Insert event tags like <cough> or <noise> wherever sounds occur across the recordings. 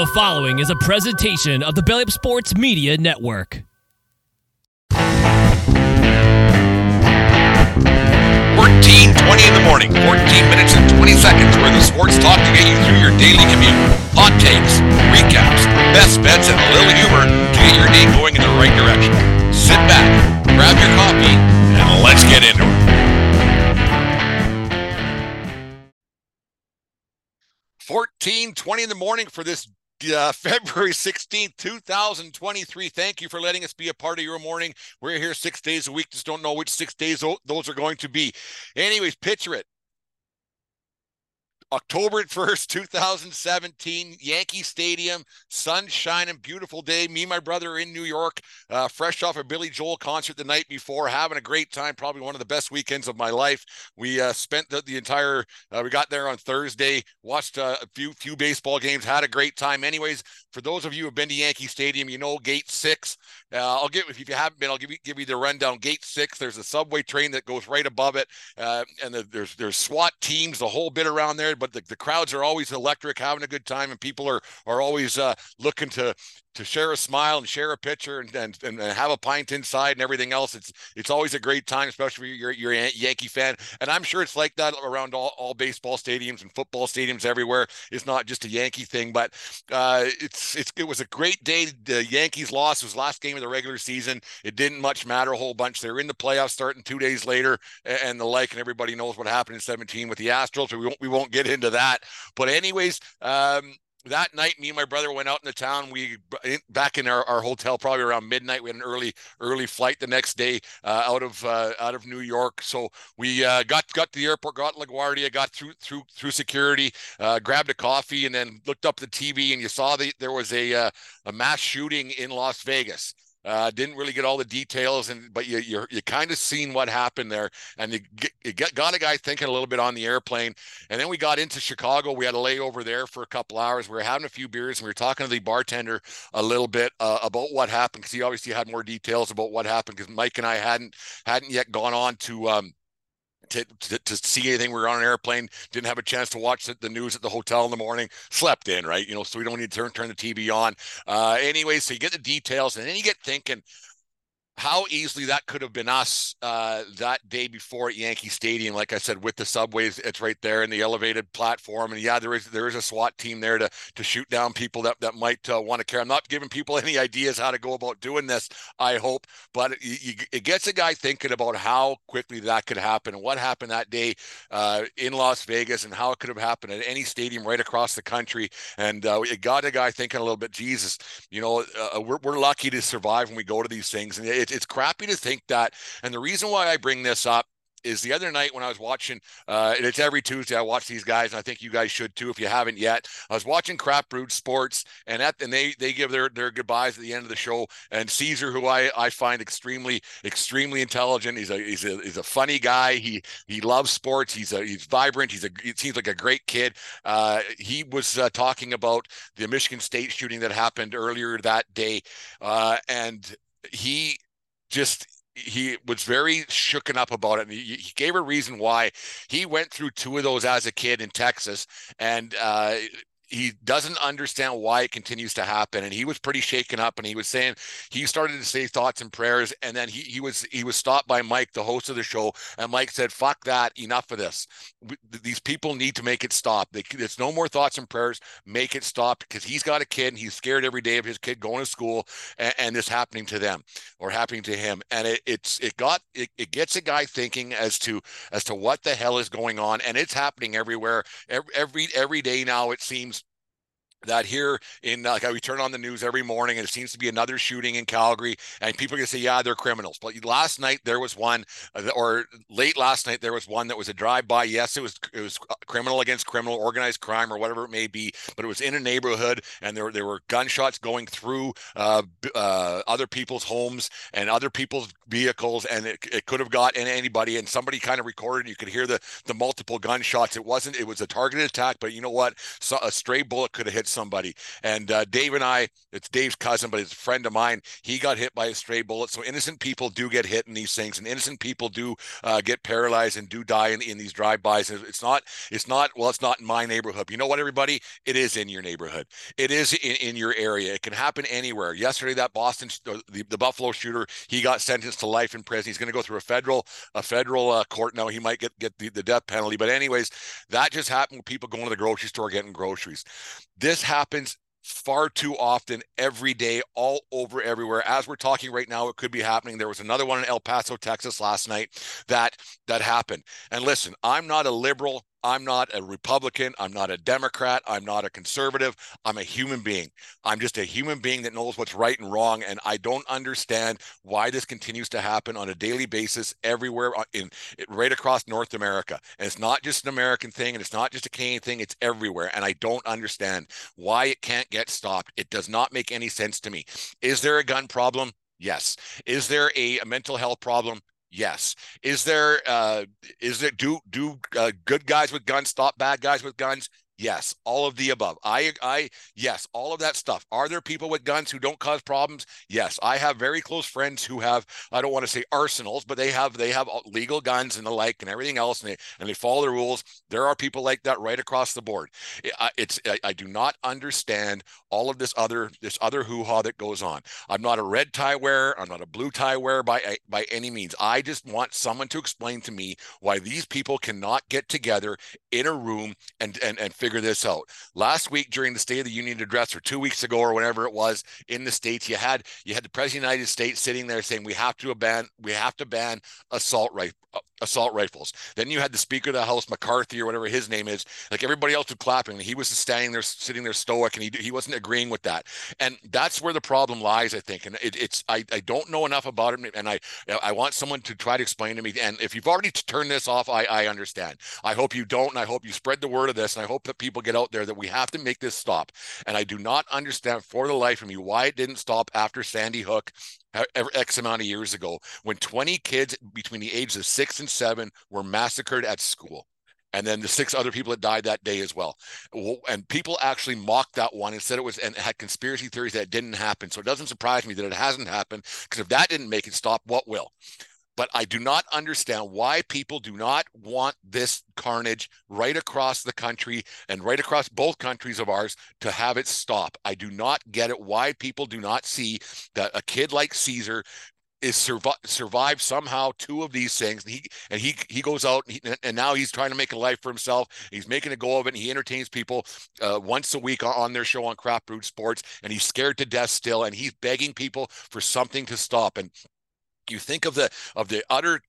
The following is a presentation of the Belly Up Sports Media Network. Fourteen twenty in the morning, 14 minutes and 20 seconds where the sports talk to get you through your daily commute. Hot takes, recaps, best bets, and a little humor to get your day going in the right direction. Sit back, grab your coffee, and let's get into it. Fourteen twenty in the morning for this uh, <laughs> February 16th, 2023. Thank you for letting us be a part of your morning. We're here six days a week. Just don't know which six days those are going to be. Anyways, picture it. October 1st, 2017, Yankee Stadium, sun shining, beautiful day. Me and my brother in New York, uh, fresh off a Billy Joel concert the night before, having a great time. Probably one of the best weekends of my life. We uh, spent the, the entire, uh, we got there on Thursday, watched uh, a few few baseball games, had a great time. Anyways, for those of you who have been to Yankee Stadium, you know Gate Six. Uh, I'll give if you haven't been, I'll give you give you the rundown. Gate Six, there's a subway train that goes right above it, uh, and the, there's there's SWAT teams, the whole bit around there but the, the crowds are always electric, having a good time, and people are are always uh, looking to to share a smile and share a picture and, and, and have a pint inside and everything else. It's it's always a great time, especially if you're, Yankee fan. And I'm sure it's like that around all, all baseball stadiums and football stadiums everywhere. It's not just a Yankee thing, but uh, it's it's it was a great day. The Yankees lost. Was last game of the regular season. It didn't much matter a whole bunch. They're in the playoffs starting two days later and the like, and everybody knows what happened in 17 with the Astros. So we won't we won't get into that. But anyways, um, that night, me and my brother went out in the town. We back in our, our hotel probably around midnight. We had an early early flight the next day uh, out of uh, out of New York. So we uh, got got to the airport, got LaGuardia, got through through through security, uh, grabbed a coffee, and then looked up the TV and you saw that there was a uh, a mass shooting in Las Vegas. Uh, didn't really get all the details, and but you you you kind of seen what happened there, and you, you get, got a guy thinking a little bit on the airplane, and then we got into Chicago. We had a layover there for a couple hours. We were having a few beers, and we were talking to the bartender a little bit uh, about what happened because he obviously had more details about what happened because Mike and I hadn't hadn't yet gone on to um, to, to, to, see anything. We were on an airplane, didn't have a chance to watch the, the, news at the hotel in the morning, slept in, right? You know, so we don't need to turn, turn the TV on. Uh, anyway, so you get the details and then you get thinking, how easily that could have been us uh, that day before at Yankee Stadium. Like I said, with the subways, it's right there in the elevated platform, and yeah, there is there is a SWAT team there to to shoot down people that that might uh, want to care. I'm not giving people <laughs> any ideas how to go about doing this. I hope, but it, it gets a guy thinking about how quickly that could happen and what happened that day uh, in Las Vegas and how it could have happened at any stadium right across the country. And uh, it got a guy thinking a little bit. Jesus, you know, uh, we're we're lucky to survive when we go to these things, and it, it's crappy to think that. And the reason why I bring this up is the other night when I was watching, uh, and it's every Tuesday I watch these guys, and I think you guys should too if you haven't yet. I was watching Craft Brewed Sports, and at and they they give their their goodbyes at the end of the show. And Cesar, who I I find extremely extremely intelligent, he's a he's a he's a funny guy. He he loves sports. He's a he's vibrant. He's a it seems like a great kid. Uh, he was uh, talking about the Michigan State shooting that happened earlier that day, uh, and he just he was very shooken up about it and he, he, gave a reason why. He went through two of those as a kid in texas and uh, he doesn't understand why it continues to happen and he was pretty shaken up and he was saying he started to say thoughts and prayers and then he, he was he was stopped by mike the host of the show and mike said fuck that enough of this. These people need to make it stop. They, there's no more thoughts and prayers. Make it stop because he's got a kid and he's scared every day of his kid going to school and, and this happening to them or happening to him. And it, it's it got it, it gets a guy thinking as to as to what the hell is going on and it's happening everywhere. Every every, every day now it seems that here in uh, like we turn on the news every morning and it seems to be another shooting in Calgary and people are going to say yeah they're criminals. But last night there was one uh, or late last night there was one that was a drive by yes it was it was criminal against criminal organized crime or whatever it may be but it was in a neighborhood and there there were gunshots going through uh, uh, other people's homes and other people's vehicles and it, it could have got in anybody and somebody kind of recorded you could hear the the multiple gunshots. It wasn't it was a targeted attack but you know what? So a stray bullet could have hit somebody. And uh, Dave and I, it's Dave's cousin, but it's a friend of mine. He got hit by a stray bullet. So innocent people do get hit in these things, and innocent people do uh, get paralyzed and do die in, in these drive-bys. It's not, it's not, well, it's not in my neighborhood. You know what, everybody? It is in your neighborhood. It is in, in your area. It can happen anywhere. Yesterday, that Boston, the, the Buffalo shooter, he got sentenced to life in prison. He's going to go through a federal, a federal uh, court now. He might get get the, the death penalty. But anyways, that just happened with people going to the grocery store getting groceries. This happens far too often every day all over everywhere. As we're talking right now it could be happening. There was another one in el paso texas last night that that happened. And listen i'm not a liberal I'm not a Republican. I'm not a Democrat. I'm not a conservative. I'm a human being. I'm just a human being that knows what's right and wrong. And I don't understand why this continues to happen on a daily basis everywhere uh, in right across North America. And it's not just an American thing and it's not just a Canadian thing. It's everywhere. And I don't understand why it can't get stopped. It does not make any sense to me. Is there a gun problem? Yes. Is there a, a mental health problem? Yes. Is there uh is there do do uh, good guys with guns stop bad guys with guns? Yes, all of the above. I, I, yes, all of that stuff. Are there people with guns who don't cause problems? Yes, I have very close friends who have. I don't want to say arsenals, but they have they have uh, legal guns and the like and everything else, and they and they follow the rules. There are people like that right across the board. It, it's I, I do not understand all of this other this other hoo ha that goes on. I'm not a red tie wearer. I'm not a blue tie wearer by uh, by any means. I just want someone to explain to me why these people cannot get together in a room and and and figure figure this out. Last week during the State of the Union address, or two weeks ago, or whenever it was in the states, you had you had the President of the United States sitting there saying we have to ban we have to ban assault rifle assault rifles. Then you had the Speaker of the House, McCarthy or whatever his name is. Like everybody else was clapping, he was standing there, sitting there stoic, and he he wasn't agreeing with that. And that's where the problem lies, I think. And it, it's I I don't know enough about it, and I I want someone to try to explain to me. And if you've already turned this off, I I understand. I hope you don't, and I hope you spread the word of this, and I hope that people get out there that we have to make this stop. And I do not understand for the life of me why it didn't stop after Sandy Hook X amount of years ago when 20 kids between the ages of six and seven were massacred at school. And then the six other people that died that day as well. And people actually mocked that one and said it was and had conspiracy theories that didn't happen. So it doesn't surprise me that it hasn't happened because if that didn't make it stop, what will? But I do not understand why people do not want this carnage right across the country and right across both countries of ours to have it stop. I do not get it why people do not see that a kid like Cesar is survive survive somehow two of these things. And he and he he goes out and, he, and, now he's trying to make a life for himself. He's making a go of it and he entertains people uh, once a week on their show on craft brewed sports and he's scared to death still and he's begging people for something to stop. And you think of the of the utter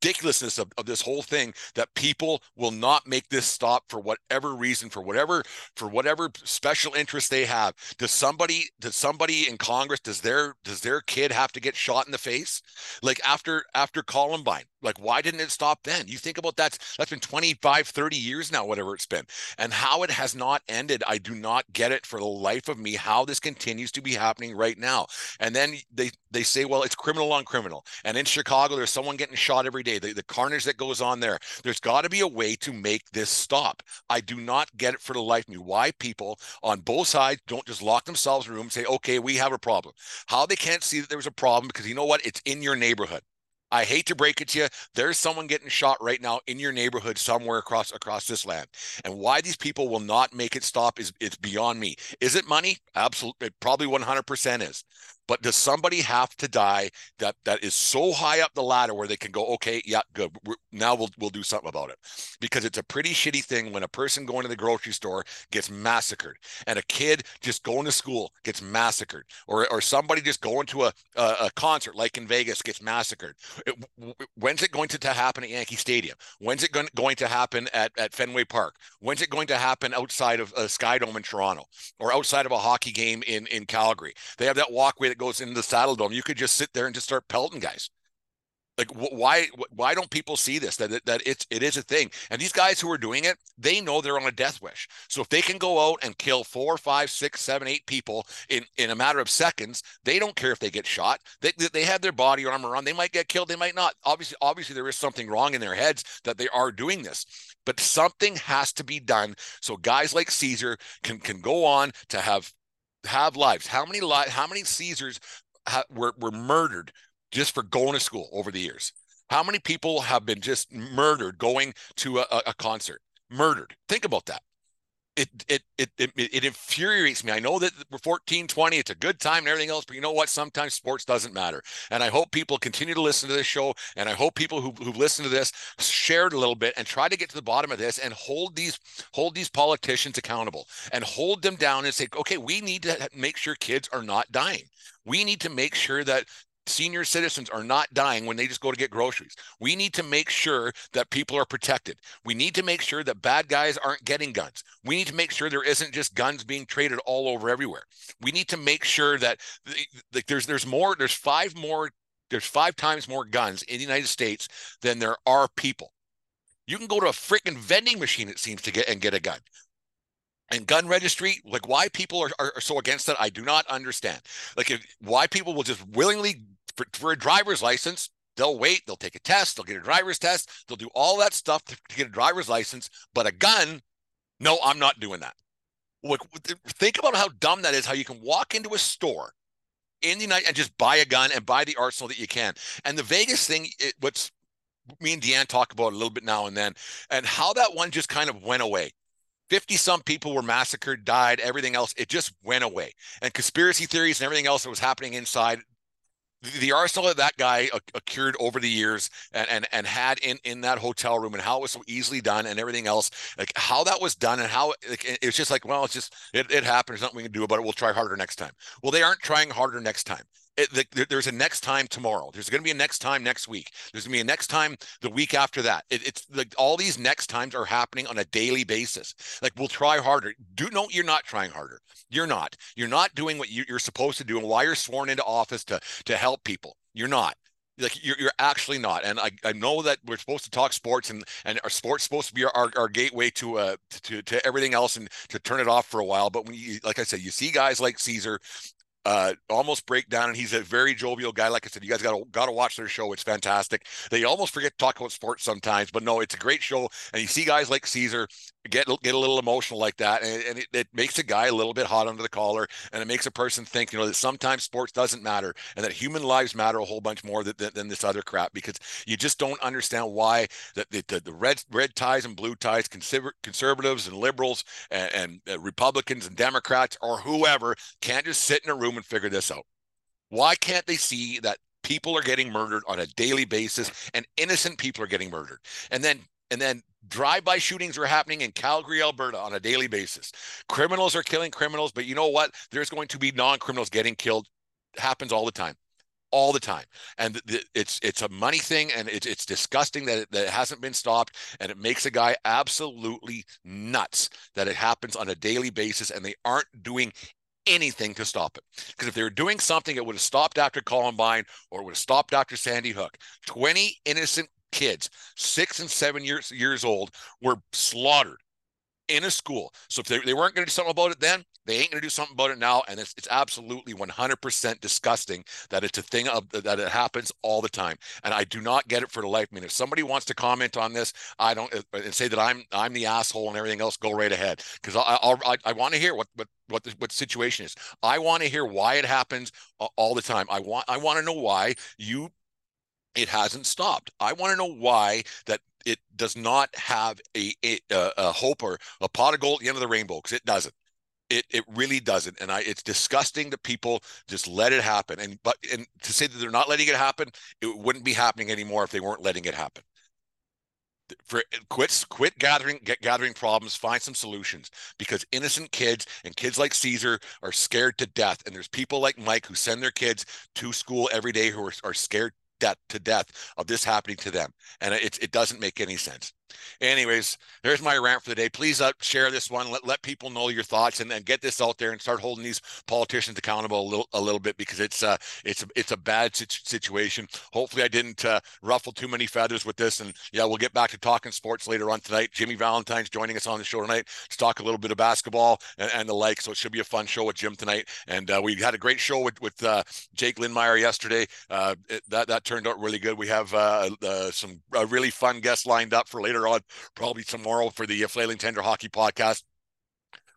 ridiculousness of, of this whole thing that people will not make this stop for whatever reason for whatever for whatever special interest they have. Does somebody does somebody in congress does their does their kid have to get shot in the face? Like after after columbine like why didn't it stop then? You think about that that's been 25 30 years now whatever it's been. And how it has not ended i do not get it for the life of me how this continues to be happening right now. And then they they say well it's criminal on criminal. And in chicago there's someone getting shot every day the, the carnage that goes on there there's got to be a way to make this stop i do not get it for the life of me why people on both sides don't just lock themselves in a room and say okay we have a problem how they can't see that there's a problem because you know what it's in your neighborhood I hate to break it to you. There's someone getting shot right now in your neighborhood somewhere across across this land. And why these people will not make it stop is it's beyond me. Is it money? Absolutely, probably 100% is. But does somebody have to die that that is so high up the ladder where they can go, okay, yeah, good. We're, now we'll we'll do something about it, because it's a pretty shitty thing when a person going to the grocery store gets massacred, and a kid just going to school gets massacred, or or somebody just going to a a, a concert like in Vegas gets massacred. It, when's it going to, to happen at Yankee Stadium? When's it going, going to happen at, at Fenway Park? When's it going to happen outside of uh, Skydome in Toronto or outside of a hockey game in in Calgary? They have that walkway that goes into the Saddledome. you could just sit there and just start pelting guys. like why why don't people see this that that it's it is a thing? And these guys who are doing it they know they're on a death wish. So if they can go out and kill four five six seven eight people in in a matter of seconds they don't care if they get shot. They, they have their body armor on. They might get killed they might not. Obviously obviously there is something wrong in their heads that they are doing this. But something has to be done so guys like cesar can can go on to have have lives how many lives how many cesars ha- were, were murdered just for going to school over the years. How many people have been just murdered going to a, a concert? Murdered. Think about that. It, it it it it infuriates me. I know that we're 14, 20, it's a good time and everything else, but you know what? Sometimes sports doesn't matter. And I hope people continue to listen to this show. And I hope people who who listen to this share it a little bit and try to get to the bottom of this and hold these hold these politicians accountable and hold them down and say, okay, we need to make sure kids are not dying. We need to make sure that senior citizens are not dying when they just go to get groceries. We need to make sure that people are protected. We need to make sure that bad guys aren't getting guns. We need to make sure there isn't just guns being traded all over everywhere. We need to make sure that like there's there's more there's five more there's five times more guns in the United States than there are people. You can go to a freaking vending machine it seems to get and get a gun and gun registry like why people are, are, so against that i do not understand like if, why people will just willingly for, for a driver's license, they'll wait, they'll take a test, they'll get a driver's test, they'll do all that stuff to, to get a driver's license. But a gun, no, I'm not doing that. Look, think about how dumb that is. How you can walk into a store in the night and just buy a gun and buy the arsenal that you can. And the Vegas thing, it, what's me and Deanne talk about a little bit now and then, and how that one just kind of went away. 50 some people were massacred, died, everything else, it just went away. And conspiracy theories and everything else that was happening inside the arsenal that that guy accrued over the years and, and and had in in that hotel room and how it was so easily done and everything else like how that was done and how it, it's just like well it's just it, it happened there's nothing we can do about it we'll try harder next time. Well they aren't trying harder next time it, the, there's a next time tomorrow. There's going to be a next time next week. There's going to be a next time the week after that. It, it's like all these next times are happening on a daily basis. Like we'll try harder. Do no, you're not trying harder. You're not. You're not doing what you, you're supposed to do and why you're sworn into office to to help people. You're not like you're, you're actually not and I, I know that we're supposed to talk sports and and our sports supposed to be our, our gateway to uh to, to everything else and to turn it off for a while but when you like i said you see guys like cesar uh, almost break down. And he's a very jovial guy. Like I said, you guys got got to watch their show. It's fantastic. They almost forget to talk about sports sometimes, but no, it's a great show. And you see guys like Cesar get get a little emotional like that, and, and it, it, makes a guy a little bit hot under the collar, and it makes a person think, you know, that sometimes sports doesn't matter, and that human lives matter a whole bunch more than, than, than this other crap because you just don't understand why that the, the, the, red red ties and blue ties, conserv- conservatives and liberals and, and uh, Republicans and Democrats or whoever can't just sit in a room and figure this out. Why can't they see that people are getting murdered on a daily basis and innocent people are getting murdered? And then and then drive-by shootings are happening in Calgary, Alberta on a daily basis. Criminals are killing criminals, but you know what? There's going to be non-criminals getting killed. It happens all the time. All the time, and it's it's a money thing, and it's it's disgusting that it, that it hasn't been stopped, and it makes a guy absolutely nuts that it happens on a daily basis, and they aren't doing anything to stop it. Because if they were doing something, it would have stopped after Columbine or it would have stopped after Sandy Hook. 20 innocent kids, six and seven years years old, were slaughtered in a school. So if they, they weren't going to do something about it then, they ain't going to do something about it now. And it's, it's absolutely 100% disgusting that it's a thing of that it happens all the time. And I do not get it for the life. I mean, if somebody wants to comment on this, I don't uh, and say that I'm I'm the asshole and everything else. Go right ahead because I I, I want to hear what what what the, what the situation is. I want to hear why it happens all the time. I want I want to know why you it hasn't stopped. I want to know why that it does not have a, a, a hope or a pot of gold at the end of the rainbow because it doesn't. It it really doesn't, and I it's disgusting that people just let it happen. And but and to say that they're not letting it happen, it wouldn't be happening anymore if they weren't letting it happen. For quit quit gathering get gathering problems, find some solutions because innocent kids and kids like Cesar are scared to death, and there's people like Mike who send their kids to school every day who are, are scared death to death of this happening to them. And it, it doesn't make any sense anyways, there's my rant for the day. Please uh, share this one. Let, let people know your thoughts and, and get this out there and start holding these politicians accountable a little a little bit because it's uh it's a, it's a bad situation. Hopefully, I didn't uh, ruffle too many feathers with this. And yeah, we'll get back to talking sports later on tonight. Jimmy Valentine's joining us on the show tonight to talk a little bit of basketball and, and the like. So it should be a fun show with Jim tonight. And uh, we had a great show with with uh, Jake Lindmeyer yesterday. Uh, it, that that turned out really good. We have uh, uh, some really fun guests lined up for later on, probably tomorrow for the Flailing Tender Hockey Podcast.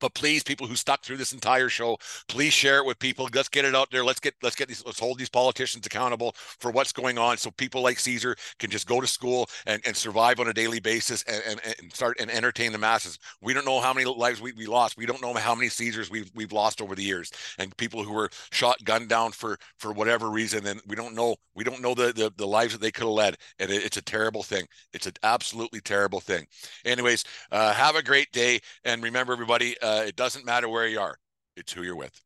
But please, people who stuck through this entire show, please share it with people. Let's get it out there. Let's get let's get these let's hold these politicians accountable for what's going on, so people like Cesar can just go to school and, and survive on a daily basis and, and, and start and entertain the masses. We don't know how many lives we, we lost. We don't know how many Cesars we've we've lost over the years, and people who were shot, gunned down for for whatever reason. And we don't know we don't know the the, the lives that they could have led. And it, it's a terrible thing. It's an absolutely terrible thing. Anyways, uh, have a great day, and remember, everybody. Uh, it doesn't matter where you are, it's who you're with.